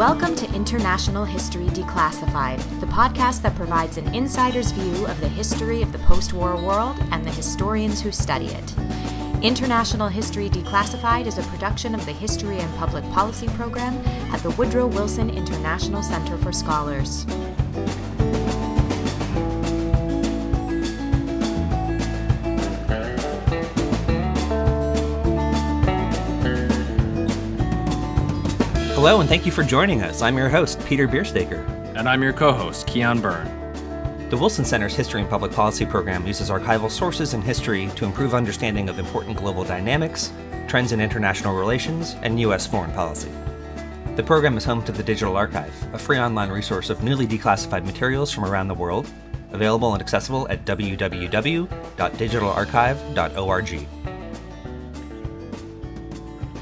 Welcome to International History Declassified, the podcast that provides an insider's view of the history of the post war world and the historians who study it. International History Declassified is a production of the History and Public Policy program at the Woodrow Wilson International Center for Scholars. Hello, and thank you for joining us. I'm your host, Pieter Biersteker. And I'm your co host, Kian Byrne. The Wilson Center's History and Public Policy program uses archival sources and history to improve understanding of important global dynamics, trends in international relations, and U.S. foreign policy. The program is home to the Digital Archive, a free online resource of newly declassified materials from around the world, available and accessible at www.digitalarchive.org.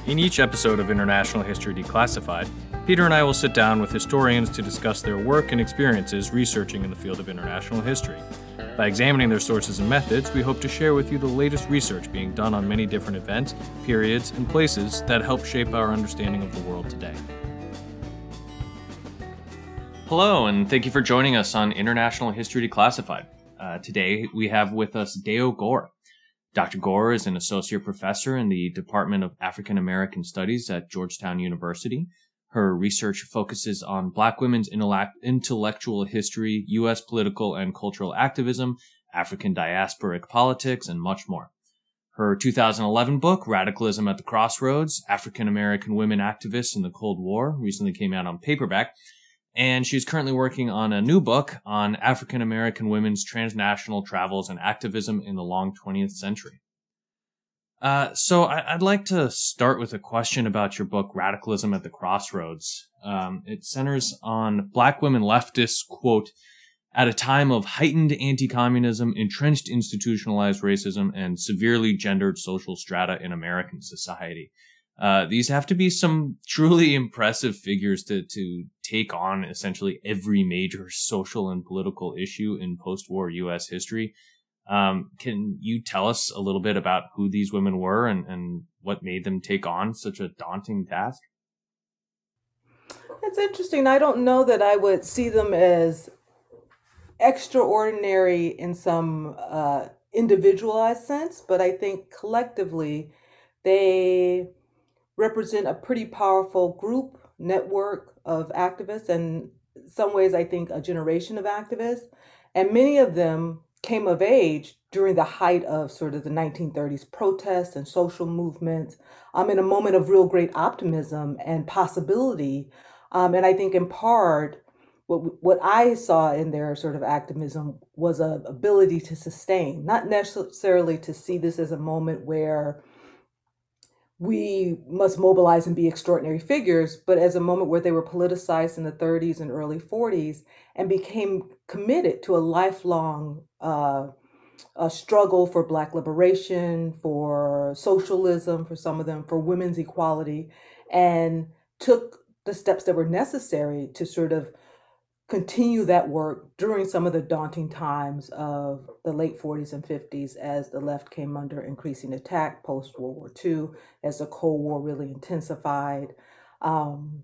In each episode of International History Declassified, Pieter and I will sit down with historians to discuss their work and experiences researching in the field of international history. By examining their sources and methods, we hope to share with you the latest research being done on many different events, periods, and places that help shape our understanding of the world today. Hello, and thank you for joining us on International History Declassified. Uh, today, we have with us Dayo Gore. Dr. Gore is an associate professor in the Department of African American Studies at Georgetown University. Her research focuses on Black women's intellectual history, U.S. political and cultural activism, African diasporic politics, and much more. Her 2011 book, Radicalism at the Crossroads African American Women Activists in the Cold War, recently came out on paperback and she's currently working on a new book on African American women's transnational travels and activism in the long 20th century. Uh, so I, would like to start with a question about your book, Radicalism at the Crossroads. Um, it centers on black women leftists, quote, at a time of heightened anti-communism, entrenched institutionalized racism, and severely gendered social strata in American society. Uh, these have to be some truly impressive figures to, to take on essentially every major social and political issue in post-war U.S. history. Um, can you tell us a little bit about who these women were and, and what made them take on such a daunting task? It's interesting. I don't know that I would see them as extraordinary in some uh, individualized sense, but I think collectively they represent a pretty powerful group network of activists and some ways i think a generation of activists. And many of them came of age during the height of sort of the 1930s protests and social movements um, in a moment of real great optimism and possibility um, and i think in part what, what i saw in their sort of activism was a ability to sustain not necessarily to see this as a moment where we must mobilize and be extraordinary figures, but as a moment where they were politicized in the 30s and early 40s and became committed to a lifelong uh, a struggle for Black liberation, for socialism, for some of them, for women's equality, and took the steps that were necessary to sort of continue that work during some of the daunting times of the late 40s and 50s as the left came under increasing attack post World War II, as the Cold War really intensified. Um,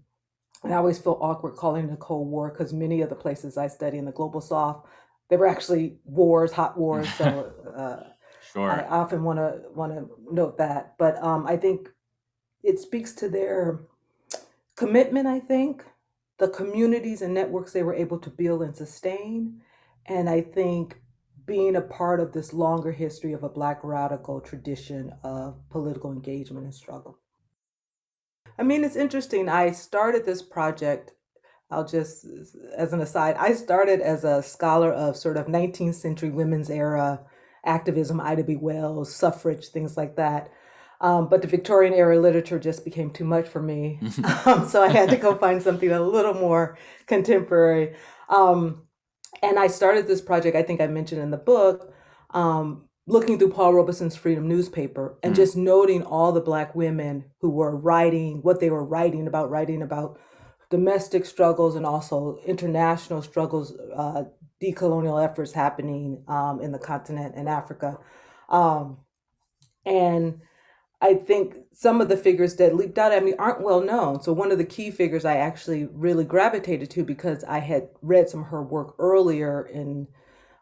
and I always feel awkward calling it the Cold War because many of the places I study in the global south, they were actually wars, hot wars. So uh, sure. I often want to want to note that. But um, I think it speaks to their commitment. I think the communities and networks they were able to build and sustain. And I think being a part of this longer history of a Black radical tradition of political engagement and struggle. I mean, it's interesting. I started this project, I'll just, as an aside, I started as a scholar of sort of 19th century women's era activism, Ida B. Wells, suffrage, things like that. Um, but the Victorian era literature just became too much for me. um, so I had to go find something a little more contemporary. Um, and I started this project, I think I mentioned in the book, um, looking through Paul Robeson's Freedom newspaper and mm. just noting all the Black women who were writing what they were writing about, writing about domestic struggles and also international struggles, uh, decolonial efforts happening um, in the continent in Africa. Um, and I think some of the figures that leaped out at me aren't well known. So one of the key figures I actually really gravitated to because I had read some of her work earlier in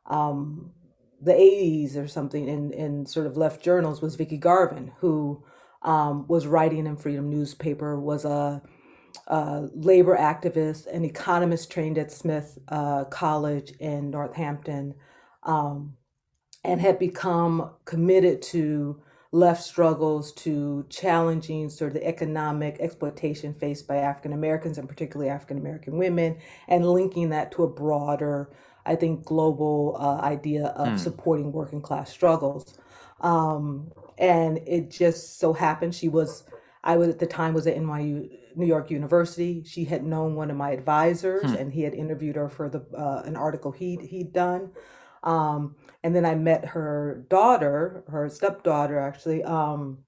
um, the 80s or something in, in sort of left journals was Vicki Garvin, who um, was writing in Freedom newspaper, was a, a, labor activist, an economist trained at Smith uh, College in Northampton, um, and had become committed to left struggles to challenging sort of the economic exploitation faced by African Americans and particularly African American women, and linking that to a broader, I think, global uh, idea of mm. supporting working class struggles. Um, and it just so happened she was, I was at the time was at NYU New York University. She had known one of my advisors, hmm. and he had interviewed her for the uh, an article he he'd done. Um, and then I met her daughter, her stepdaughter actually, um,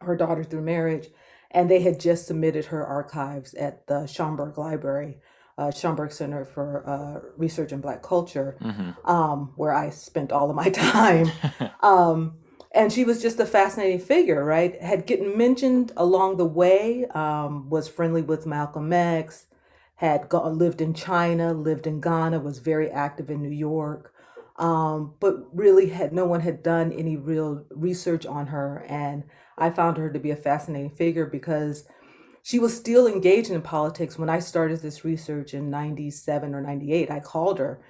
her daughter through marriage, and they had just submitted her archives at the Schomburg Library, uh, Schomburg Center for uh, Research in Black Culture, mm-hmm. um, where I spent all of my time. um, and she was just a fascinating figure, right? Had gotten mentioned along the way, um, was friendly with Malcolm X, had gone, lived in China, lived in Ghana, was very active in New York um, but really had no one had done any real research on her and i found her to be a fascinating figure because she was still engaged in politics when i started this research in 97 or 98 i called her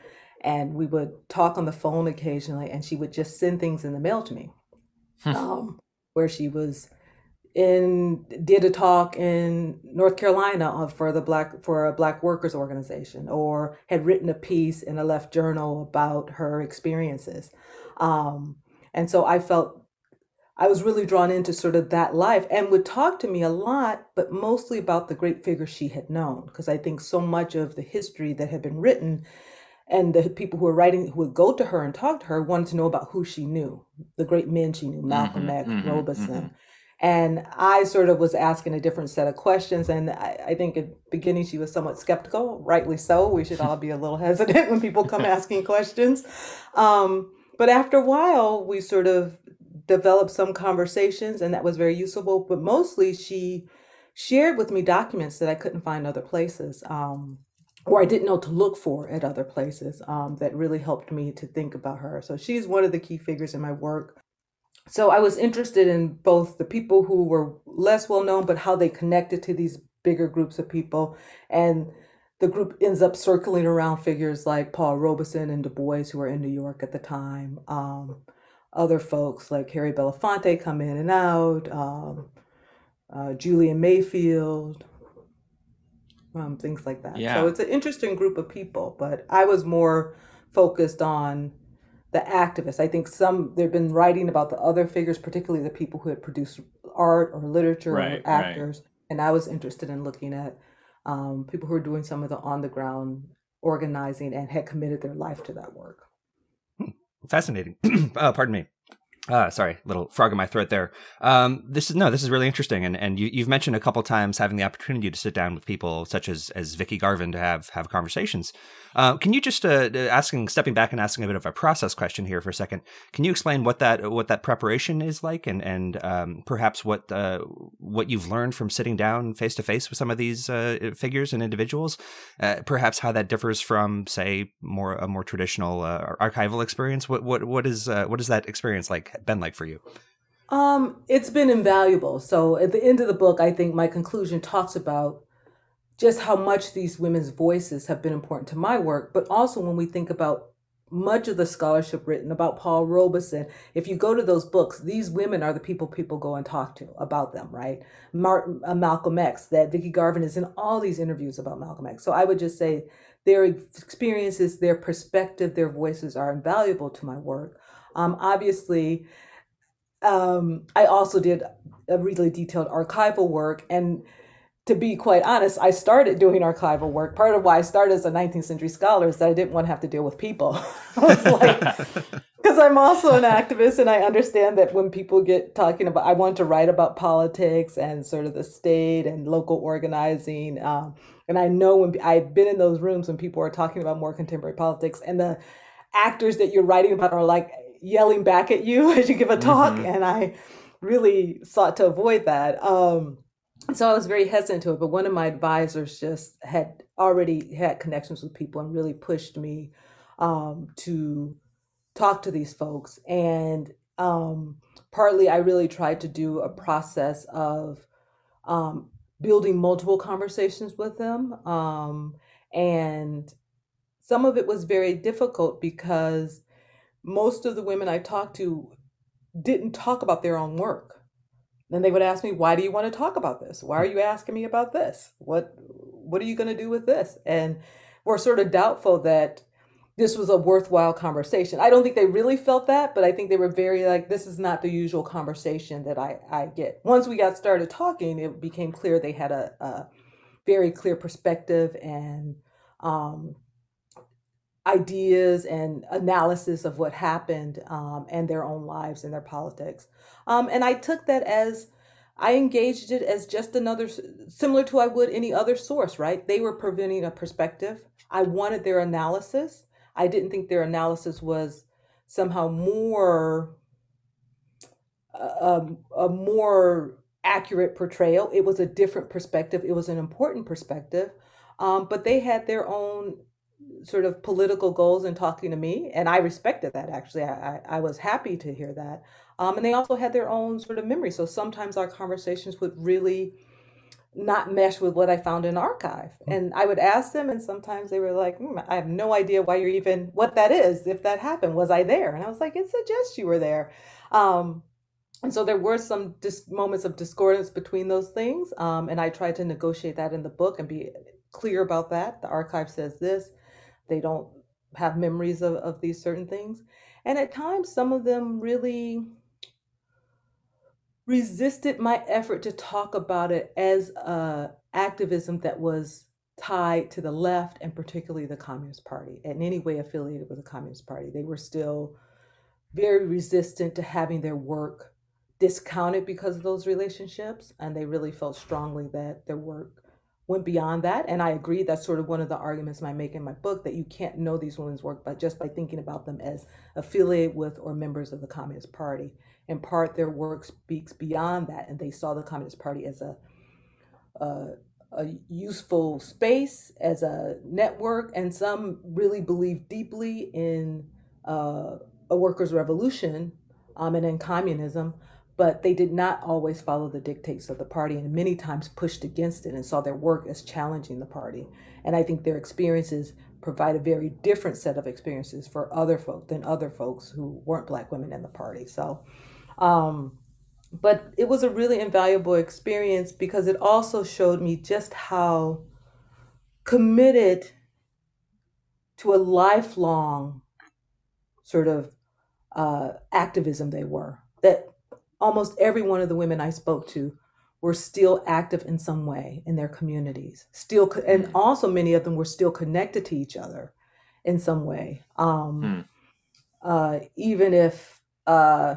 and we would talk on the phone occasionally and she would just send things in the mail to me hmm. um, where she was in did a talk in North Carolina for the black for a black workers organization or had written a piece in a left journal about her experiences. Um, and so I felt I was really drawn into sort of that life and would talk to me a lot but mostly about the great figures she had known because I think so much of the history that had been written and the people who were writing who would go to her and talk to her wanted to know about who she knew the great men she knew Malcolm mm-hmm, X mm-hmm, Robeson. mm-hmm and I sort of was asking a different set of questions. And I, I, think at the beginning she was somewhat skeptical, rightly so. We should all be a little hesitant when people come asking questions. Um, but after a while, we sort of developed some conversations, and that was very useful. But mostly, she shared with me documents that I couldn't find other places. Um, or I didn't know to look for at other places um, that really helped me to think about her. So she's one of the key figures in my work so I was interested in both the people who were less well known, but how they connected to these bigger groups of people. And the group ends up circling around figures like Paul Robeson and Du Bois, who were in New York at the time. Um, other folks like Harry Belafonte come in and out, um, uh, Julian Mayfield, um, things like that. Yeah. So it's an interesting group of people, but I was more focused on the activists. I think some they've been writing about the other figures, particularly the people who had produced art or literature right, or actors. Right. And I was interested in looking at um, people who are doing some of the on the ground organizing and had committed their life to that work. Hmm. Fascinating. uh, pardon me. Uh, sorry, little frog in my throat there. Um, this is no, this is really interesting, and and you, have mentioned a couple times having the opportunity to sit down with people such as as Vicki Garvin to have have conversations. Uh, can you just uh, asking, stepping back and asking a bit of a process question here for a second? Can you explain what that what that preparation is like, and and um, perhaps what uh, what you've learned from sitting down face to face with some of these uh, figures and individuals? Uh, perhaps how that differs from, say, more a more traditional archival experience. What what what is what is that experience like been like for you? Um, it's been invaluable. So at the end of the book, I think my conclusion talks about just how much these women's voices have been important to my work, but also when we think about much of the scholarship written about Paul Robeson, if you go to those books, these women are the people people go and talk to about them, right? Martin, uh, Malcolm X, that Vicki Garvin is in all these interviews about Malcolm X. So I would just say their experiences, their perspective, their voices are invaluable to my work. Um, obviously, um, I also did a really detailed archival work and to be quite honest, I started doing archival work. Part of why I started as a 19th century scholar is that I didn't want to have to deal with people. because I'm also an activist and I understand that when people get talking about, I want to write about politics and sort of the state and local organizing. Um, and I know when I've been in those rooms when people are talking about more contemporary politics and the actors that you're writing about are like yelling back at you as you give a talk. Mm-hmm. And I, really sought to avoid that. Um, so I was very hesitant to it, but one of my advisors just had already had connections with people and really pushed me um, to talk to these folks. And um, partly, I really tried to do a process of um, building multiple conversations with them. Um, and some of it was very difficult because most of the women I talked to didn't talk about their own work. Then they would ask me, "Why do you want to talk about this? Why are you asking me about this? What what are you going to do with this?" And we're sort of doubtful that this was a worthwhile conversation. I don't think they really felt that, but I think they were very like, this is not the usual conversation that I, I get. Once we got started talking, it became clear they had a, a very clear perspective and um, ideas and analysis of what happened um, and their own lives and their politics. Um, and I took that as I engaged it as just another, similar to I would any other source, right? They were presenting a perspective. I wanted their analysis. I didn't think their analysis was somehow more uh, um, a more accurate portrayal. It was a different perspective. It was an important perspective, um, but they had their own sort of political goals in talking to me, and I respected that. Actually, I, I, I was happy to hear that. Um, and they also had their own sort of memory. So sometimes our conversations would really not mesh with what I found in archive. Hmm. And I would ask them, and sometimes they were like, hmm, I have no idea why you're even, what that is, if that happened. Was I there? And I was like, it suggests you were there. Um, and so there were some dis- moments of discordance between those things. Um, and I tried to negotiate that in the book and be clear about that. The archive says this, they don't have memories of, of these certain things. And at times, some of them really resisted my effort to talk about it as a activism that was tied to the left and particularly the Communist Party and in any way affiliated with the Communist Party. They were still very resistant to having their work discounted because of those relationships. And they really felt strongly that their work went beyond that. And I agree that's sort of one of the arguments I make in my book that you can't know these women's work but just by thinking about them as affiliated with or members of the Communist Party in part their work speaks beyond that and they saw the communist party as a, a, a useful space as a network and some really believed deeply in uh, a workers revolution um, and in communism but they did not always follow the dictates of the party and many times pushed against it and saw their work as challenging the party and i think their experiences provide a very different set of experiences for other folk than other folks who weren't black women in the party so um, but it was a really invaluable experience because it also showed me just how committed to a lifelong sort of uh, activism they were. That almost every one of the women I spoke to were still active in some way in their communities. Still, co- and mm. also many of them were still connected to each other in some way. Um, mm. uh, even if uh,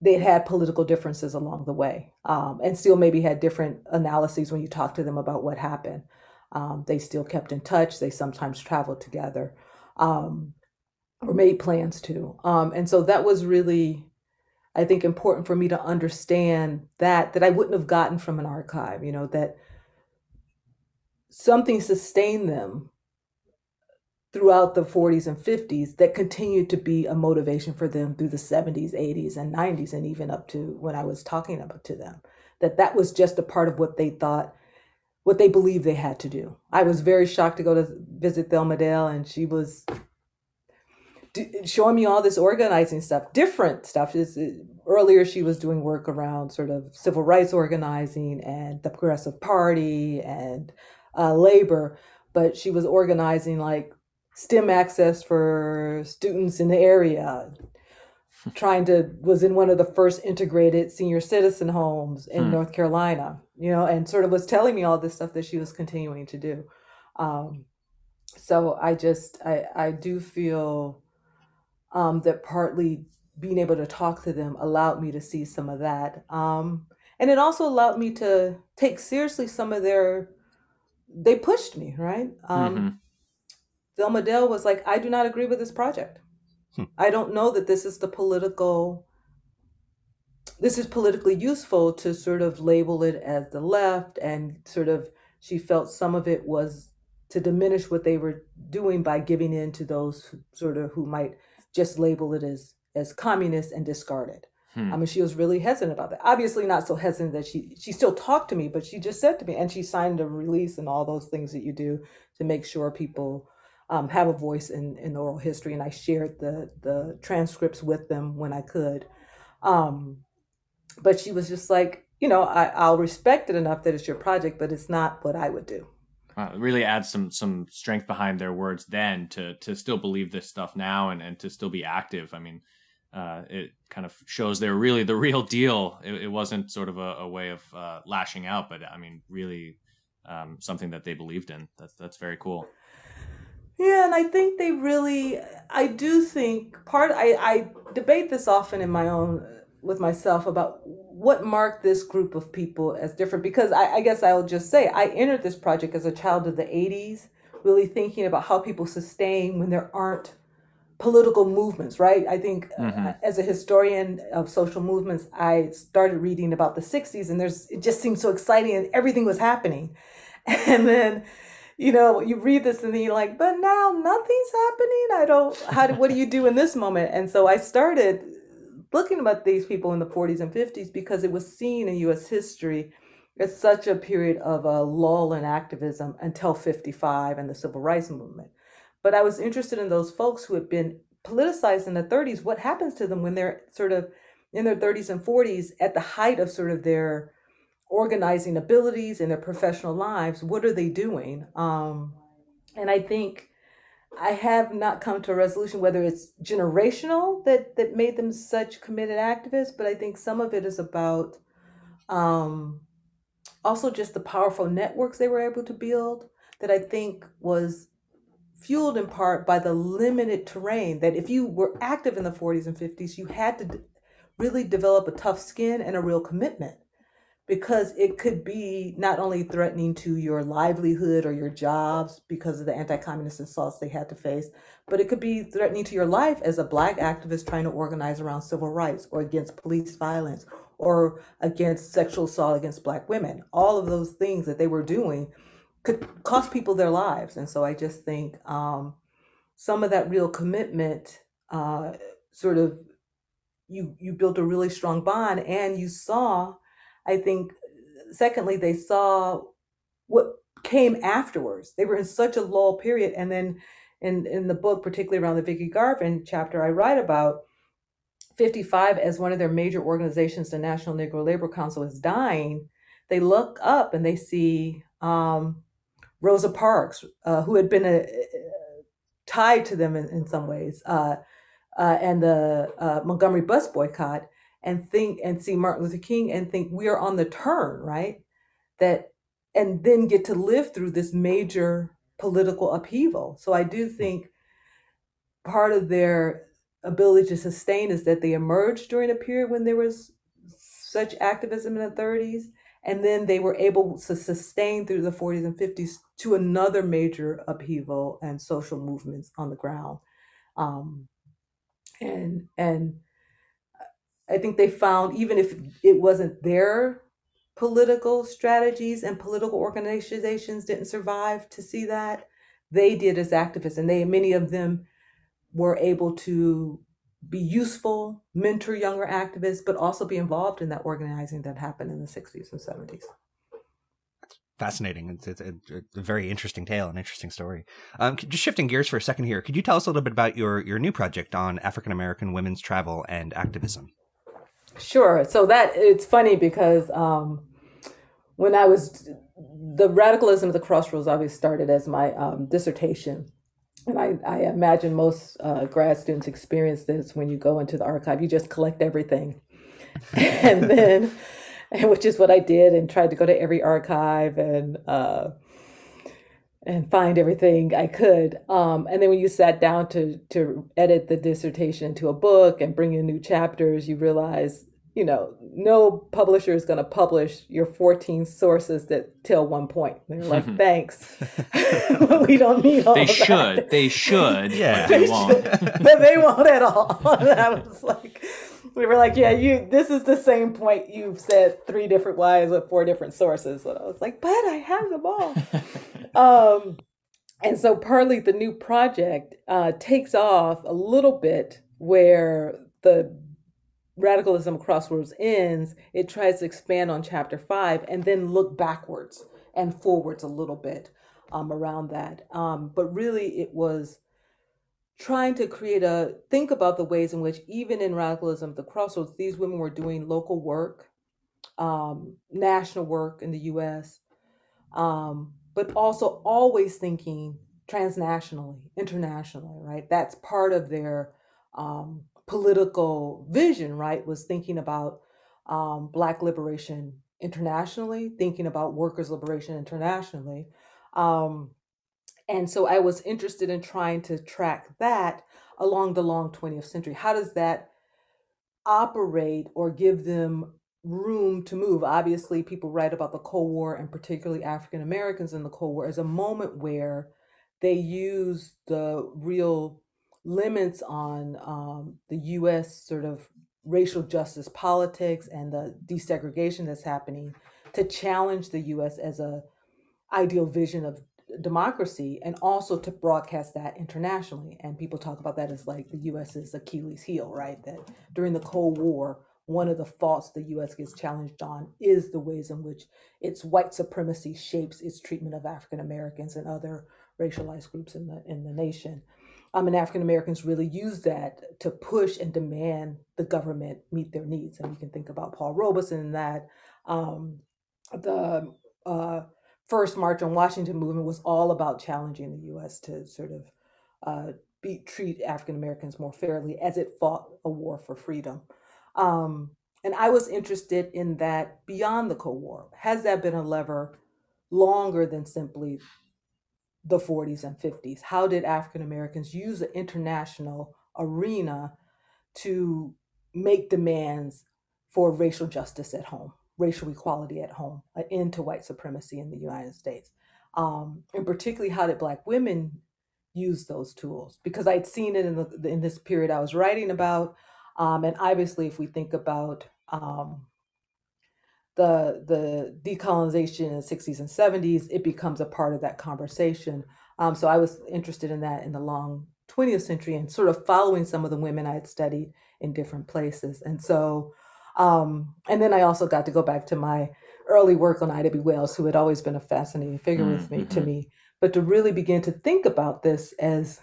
they had political differences along the way um, and still maybe had different analyses when you talk to them about what happened. Um, they still kept in touch. They sometimes traveled together um, or made plans to. Um, and so that was really, I think, important for me to understand that, that I wouldn't have gotten from an archive, you know, that something sustained them throughout the 40s and 50s that continued to be a motivation for them through the 70s 80s and 90s and even up to when i was talking about to them. That that was just a part of what they thought what they believed they had to do. I was very shocked to go to visit thelma dale and she was showing me all this organizing stuff different stuff earlier she was doing work around sort of civil rights organizing and the progressive party and uh, labor but she was organizing like STEM access for students in the area. Trying to was in one of the first integrated senior citizen homes in hmm. North Carolina, you know, and sort of was telling me all this stuff that she was continuing to do. Um, so I just I I do feel um, that partly being able to talk to them allowed me to see some of that, um, and it also allowed me to take seriously some of their. They pushed me right. Um, mm-hmm Thelma Dale was like, I do not agree with this project. Hmm. I don't know that this is the political this is politically useful to sort of label it as the left and sort of she felt some of it was to diminish what they were doing by giving in to those who, sort of who might just label it as as communist and discard it. Hmm. I mean, she was really hesitant about that. Obviously, not so hesitant that she she still talked to me, but she just said to me, and she signed a release and all those things that you do to make sure people um, have a voice in in oral history. And I shared the the transcripts with them when I could. Um, but she was just like, you know, I, I'll respect it enough that it's your project, but it's not what I would do. Uh, really adds some some strength behind their words then to to still believe this stuff now and and to still be active. I mean, uh, it kind of shows they're really the real deal. It, it wasn't sort of a, a way of uh, lashing out, but I mean, really um, something that they believed in. That's that's very cool. Yeah, and I think they really. I do think part. I I debate this often in my own with myself about what marked this group of people as different because I, I, guess I'll just say I entered this project as a child of the 80s, really thinking about how people sustain when there aren't political movements, right? I think uh, mm-hmm. uh, as a historian of social movements, I started reading about the 60s and there's it just seemed so exciting and everything was happening. And then you know, you read this and then you're like, but now nothing's happening. I don't, how do, what do you do in this moment? And so I started looking about these people in the 40s and 50s because it was seen in US history as such a period of a lull in activism until 55 and the civil rights movement. But I was interested in those folks who had been politicized in the 30s. What happens to them when they're sort of in their 30s and 40s at the height of sort of their organizing abilities and their professional lives? What are they doing? Um, and I think I have not come to a resolution whether it's generational that that made them such committed activists, but I think some of it is about um, also just the powerful networks they were able to build that I think was fueled in part by the limited terrain that if you were active in the 40s and 50s, you had to really develop a tough skin and a real commitment because it could be not only threatening to your livelihood or your jobs because of the anti-communist assaults they had to face, but it could be threatening to your life as a black activist trying to organize around civil rights or against police violence or against sexual assault against black women. All of those things that they were doing could cost people their lives. And so I just think um, some of that real commitment uh, sort of you you built a really strong bond and you saw I think, secondly, they saw what came afterwards. They were in such a lull period. And then in, in the book, particularly around the Vicki Garvin chapter, I write about 55 as one of their major organizations, the National Negro Labor Council, is dying. They look up and they see um, Rosa Parks, uh, who had been a, tied to them in, in some ways, uh, uh, and the uh, Montgomery bus boycott and think and see Martin Luther King and think we are on the turn, right? That and then get to live through this major political upheaval. So I do think part of their ability to sustain is that they emerged during a period when there was such activism in the 30s and then they were able to sustain through the 40s and 50s to another major upheaval and social movements on the ground um, and and I think they found even if it wasn't their political strategies and political organizations didn't survive to see that, they did as activists, and they many of them were able to be useful, mentor younger activists, but also be involved in that organizing that happened in the 60s and 70s fascinating. It's, it's, it's, a very interesting tale, an interesting story. Um, just shifting gears for a second here, could you tell us a little bit about your your new project on African American women's travel and activism? Sure. So that it's funny because um, when I was the radicalism of the crossroads obviously started as my um, dissertation. And I, I imagine most uh, grad students experience this when you go into the archive. You just collect everything. and then, which is what I did, and tried to go to every archive and uh, and find everything I could. Um, and then when you sat down to to edit the dissertation into a book and bring in new chapters, you realize, you know, no publisher is going to publish your 14 sources that tell one point. They're like, thanks, we don't need all. They should. They should. Yeah, they, they won't. but they won't at all. And I was like, we were like, yeah, you. This is the same point you've said three different ways with four different sources. And I was like, but I have them all. Um, and so partly the new project uh, takes off a little bit where the radicalism crossroads ends. It tries to expand on chapter five and then look backwards and forwards a little bit um, around that. Um, but really, it was trying to create a think about the ways in which even in radicalism the crossroads these women were doing local work um, national work in the us um, but also always thinking transnationally internationally right? That's part of their um, political vision right? Was thinking about um, black liberation internationally thinking about workers liberation internationally. Um, and so I was interested in trying to track that along the long 20th century. How does that operate or give them room to move? Obviously, people write about the Cold War and particularly African Americans in the Cold War as a moment where they use the real limits on um, the US sort of racial justice politics and the desegregation that's happening to challenge the US as a ideal vision of democracy and also to broadcast that internationally. And people talk about that as like the US's Achilles heel, right? That during the Cold War, one of the faults the US gets challenged on is the ways in which its white supremacy shapes its treatment of African Americans and other racialized groups in the in the nation. Um, and African Americans really use that to push and demand the government meet their needs. And we can think about Paul Robeson and that. Um, the uh, first March on Washington movement was all about challenging the U.S. to sort of uh, be, treat African Americans more fairly as it fought a war for freedom. Um, and I was interested in that beyond the Cold War. Has that been a lever longer than simply the 40s and 50s? How did African Americans use the international arena to make demands for racial justice at home? racial equality at home, an end to white supremacy in the United States. Um, and particularly, how did Black women use those tools? Because I'd seen it in, the, in this period I was writing about. Um, and obviously, if we think about um, the the decolonization in the 60s and 70s, it becomes a part of that conversation. Um, so I was interested in that in the long 20th century and sort of following some of the women I had studied in different places. And so um, and then I also got to go back to my early work on Ida B. Wells, who had always been a fascinating figure mm-hmm. with me to mm-hmm. me, but to really begin to think about this as,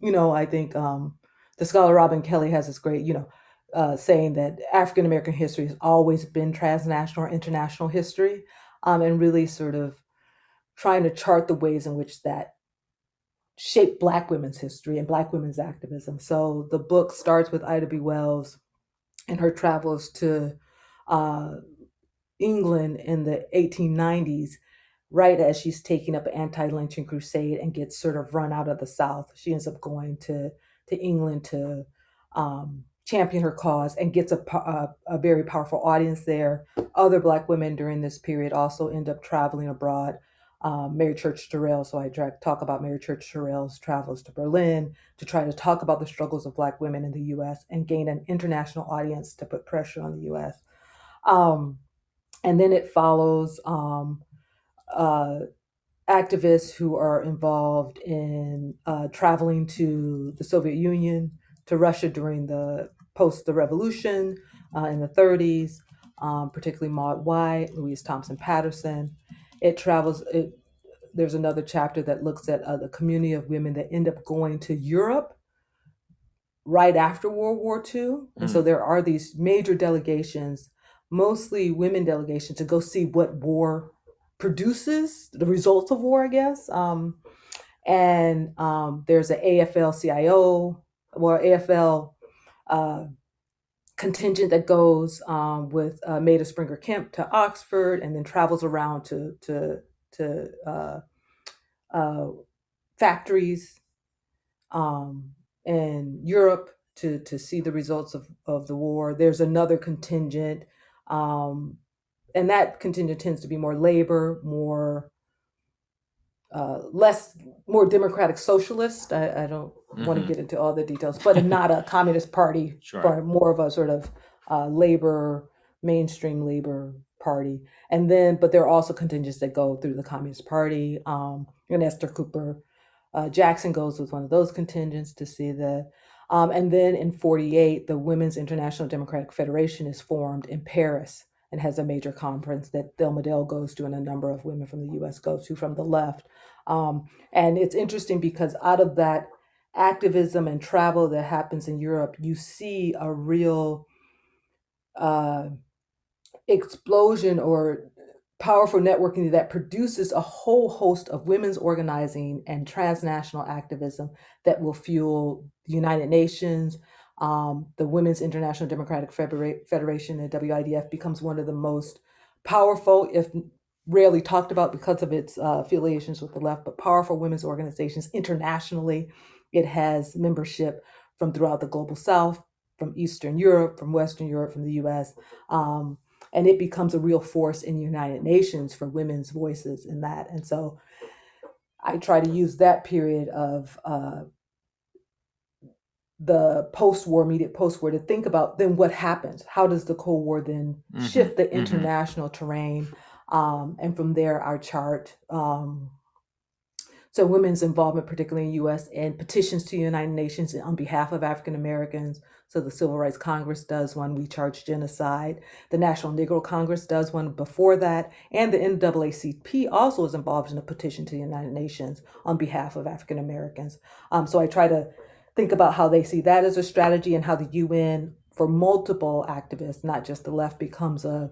you know, I think um, the scholar Robin Kelley has this great, you know, uh, saying that African American history has always been transnational or international history, um, and really sort of trying to chart the ways in which that shaped Black women's history and Black women's activism. So the book starts with Ida B. Wells and her travels to uh, England in the 1890s, right as she's taking up an anti-lynching crusade and gets sort of run out of the South. She ends up going to to England to um, champion her cause and gets a, a, a, very powerful audience there. Other Black women during this period also end up traveling abroad um, Mary Church Terrell. So I talk about Mary Church Terrell's travels to Berlin to try to talk about the struggles of Black women in the U.S. and gain an international audience to put pressure on the U.S. Um, and then it follows um, uh, activists who are involved in uh, traveling to the Soviet Union, to Russia during the post the revolution uh, in the 30s, um, particularly Maud White, Louise Thompson Patterson it travels it there's another chapter that looks at uh, the community of women that end up going to Europe right after World War II. Mm. And so mm. there are these major delegations, mostly women delegations, to go see what war produces, the results of war, I guess. Um, and um, there's an AFL CIO or AFL uh, contingent that goes um, with uh, Maida Springer Kemp to Oxford and then travels around to to to uh, uh, factories um, in Europe to to see the results of, of the war. There's another contingent, um, and that contingent tends to be more labor, more uh, less more democratic socialist. I, I don't mm-hmm. want to get into all the details, but not a communist party, sure. but more of a sort of uh, labor mainstream labor party. And then, but there are also contingents that go through the Communist Party. Um, and Esther Cooper uh, Jackson goes with one of those contingents to see the. Um, and then in 48, the Women's International Democratic Federation is formed in Paris and has a major conference that Thelma Dale goes to and a number of women from the US go to from the left. Um, and it's interesting because out of that activism and travel that happens in Europe, you see a real uh, explosion or powerful networking that produces a whole host of women's organizing and transnational activism that will fuel the United Nations. Um, the Women's International Democratic Federation, the WIDF, becomes one of the most powerful, if rarely talked about because of its uh, affiliations with the left, but powerful women's organizations internationally. It has membership from throughout the global south, from Eastern Europe, from Western Europe, from the US. Um, and it becomes a real force in the United Nations for women's voices in that. And so I try to use that period of uh, the post-war, immediate post-war, to think about then what happens. How does the Cold War then mm-hmm. shift the mm-hmm. international mm-hmm. terrain? Um, and from there, our chart. Um, so women's involvement, particularly in U.S. and petitions to the United Nations on behalf of African Americans. So the Civil Rights Congress does one. We charge genocide. The National Negro Congress does one before that, and the NAACP also is involved in a petition to the United Nations on behalf of African Americans. Um, so I try to think about how they see that as a strategy and how the UN, for multiple activists, not just the left, becomes a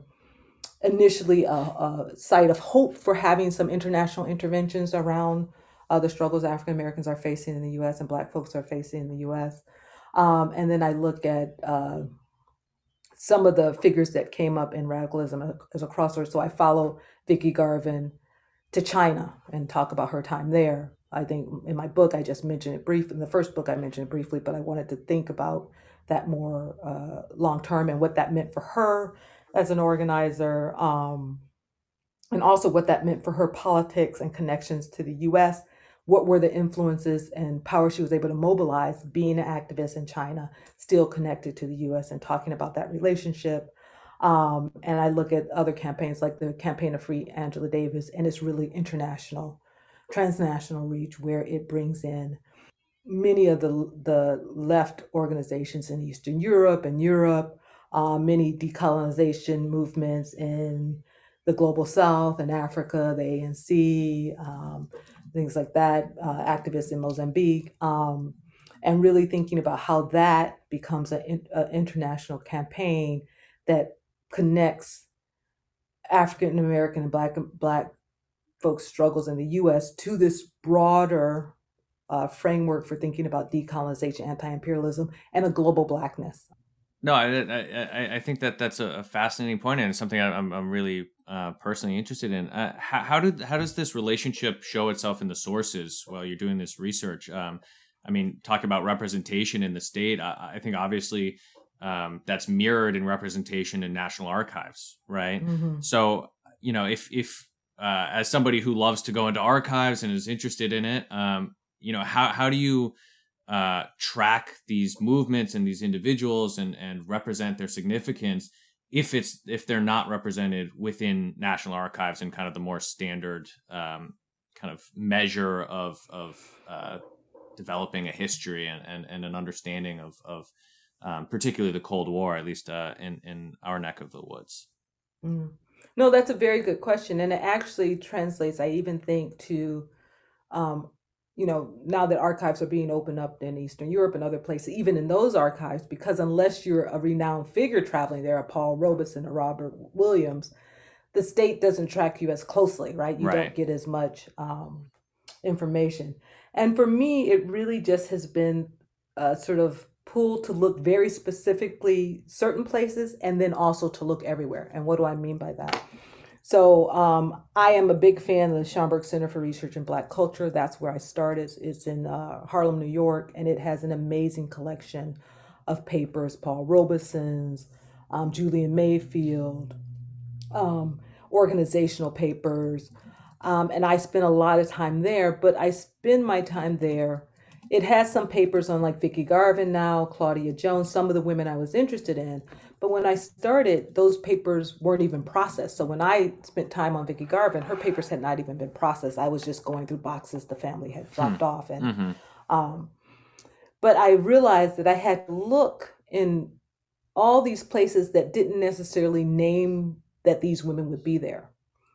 initially a, a site of hope for having some international interventions around uh, the struggles African Americans are facing in the U.S. and Black folks are facing in the U.S. Um, and then I look at uh, some of the figures that came up in radicalism as a crossover. So I follow Vicki Garvin to China and talk about her time there. I think in my book I just mentioned it brief. In the first book I mentioned it briefly, but I wanted to think about that more uh, long term and what that meant for her as an organizer, um, and also what that meant for her politics and connections to the U.S what were the influences and power she was able to mobilize being an activist in China, still connected to the US and talking about that relationship. Um, and I look at other campaigns like the Campaign of Free Angela Davis, and it's really international, transnational reach where it brings in many of the, the left organizations in Eastern Europe and Europe, uh, many decolonization movements in the global south and Africa, the ANC, um, things like that, uh, activists in Mozambique, um, and really thinking about how that becomes an international campaign that connects African American and Black Black folks' struggles in the U.S. to this broader uh, framework for thinking about decolonization, anti-imperialism, and a global Blackness. No, I, I, I think that that's a fascinating point and something I'm, I'm really uh, personally interested in. Uh, how, how, did how does this relationship show itself in the sources while you're doing this research? Um, I mean, talk about representation in the state. I, I think obviously um, that's mirrored in representation in national archives, right? Mm-hmm. So you know, if if uh, as somebody who loves to go into archives and is interested in it, um, you know, how how do you uh, track these movements and these individuals and and represent their significance if it's if they're not represented within national archives and kind of the more standard um, kind of measure of of uh, developing a history and, and, and an understanding of of um, particularly the Cold War, at least uh, in in our neck of the woods. Mm. No, that's a very good question, and it actually translates. I even think to um, you know, now that archives are being opened up in Eastern Europe and other places, even in those archives, because unless you're a renowned figure traveling there, a Paul Robeson or Robert Williams, the state doesn't track you as closely, right? You right. don't get as much um, information. And for me, it really just has been a sort of pull to look very specifically certain places and then also to look everywhere. And what do I mean by that? So um, I am a big fan of the Schomburg Center for Research in Black Culture. That's where I started. It's in uh, Harlem, New York, and it has an amazing collection of papers, Paul Robeson's, um, Julian Mayfield, um, organizational papers, Um, and I spend a lot of time there, but I spend my time there. It has some papers on like Vicki Garvin now, Claudia Jones, some of the women I was interested in. But when I started, those papers weren't even processed. So when I spent time on Vicki Garvin, her papers had not even been processed. I was just going through boxes the family had dropped hmm. off. And mm-hmm. um, but I realized that I had to look in all these places that didn't necessarily name that these women would be there.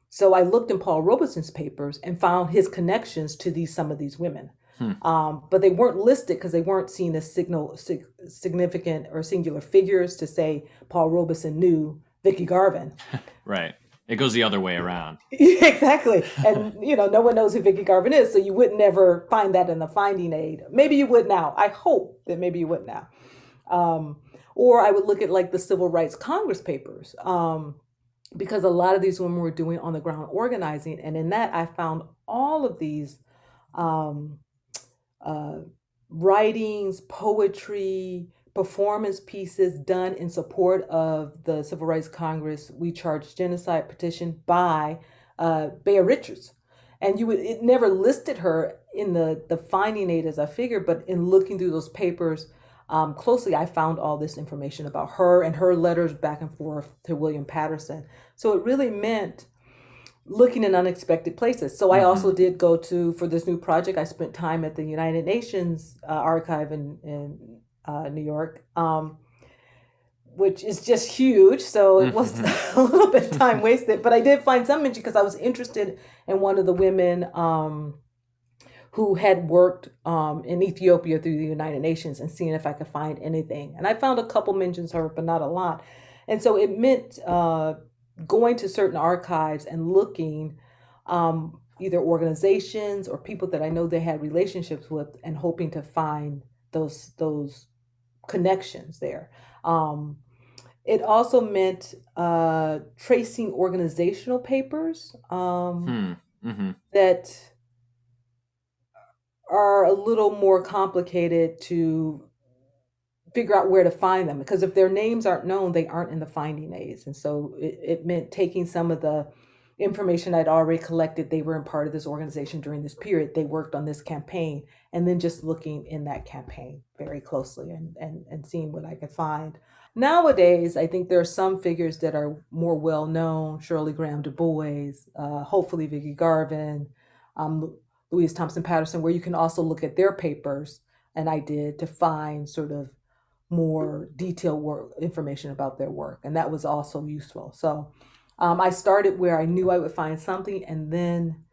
So I looked in Paul Robeson's papers and found his connections to these some of these women. Hmm. Um, but they weren't listed because they weren't seen as signal sig- significant or singular figures to say Paul Robeson knew Vicki Garvin. right. It goes the other way around. exactly. And you know, no one knows who Vicki Garvin is, so you would never find that in the finding aid. Maybe you would now. I hope that maybe you would now. Um, or I would look at like the Civil Rights Congress papers. Um, because a lot of these women were doing on the ground organizing. And in that, I found all of these um, uh, writings, poetry, performance pieces done in support of the Civil Rights Congress We Charge Genocide petition by uh, Beah Richards. And you would, it never listed her in the, the finding aid as a figure, but in looking through those papers, um, closely, I found all this information about her and her letters back and forth to William Patterson. So it really meant looking in unexpected places. So I mm-hmm. also did go to, for this new project, I spent time at the United Nations uh, archive in, in uh, New York. Um, which is just huge. So it was mm-hmm. a little bit time wasted, but I did find some mention because I was interested in one of the women um, who had worked um, in Ethiopia through the United Nations and seeing if I could find anything. And I found a couple mentions of her, but not a lot. And so it meant uh, going to certain archives and looking um, either organizations or people that I know they had relationships with and hoping to find those those connections there. Um, it also meant uh, tracing organizational papers um, hmm. mm-hmm. that are a little more complicated to figure out where to find them because if their names aren't known, they aren't in the finding aids. And so it, it meant taking some of the information I'd already collected. They were in part of this organization during this period. They worked on this campaign and then just looking in that campaign very closely and, and, and seeing what I could find. Nowadays, I think there are some figures that are more well known Shirley Graham Du Bois, uh, hopefully Vicki Garvin, um, Louise Thompson Patterson, where you can also look at their papers, and I did to find sort of more detailed work information about their work, and that was also useful. So um, I started where I knew I would find something, and then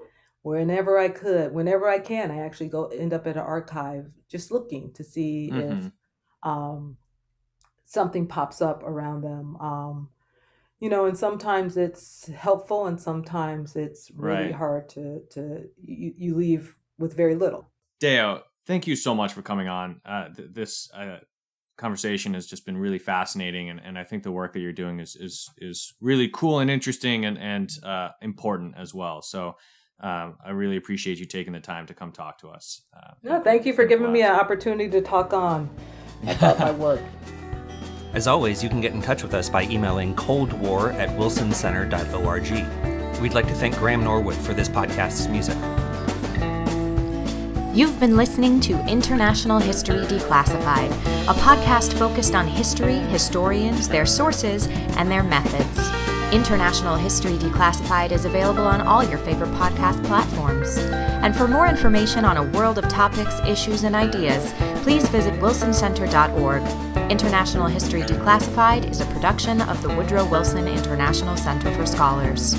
whenever I could, whenever I can, I actually go end up at an archive just looking to see mm-hmm. if um, something pops up around them. Um, you know and sometimes it's helpful and sometimes it's really right. hard to to you, you leave with very little Dayo thank you so much for coming on uh, th- this uh, conversation has just been really fascinating and, and i think the work that you're doing is is is really cool and interesting and and uh, important as well so um, I really appreciate you taking the time to come talk to us. Uh, no, thank you for giving me an opportunity to talk on about my work. As always, you can get in touch with us by emailing coldwar at wilsoncenter.org. We'd like to thank Graham Norwood for this podcast's music. You've been listening to International History Declassified, a podcast focused on history, historians, their sources, and their methods. International History Declassified is available on all your favorite podcast platforms. And for more information on a world of topics, issues, and ideas, please visit wilsoncenter.org. International History Declassified is a production of the Woodrow Wilson International Center for Scholars.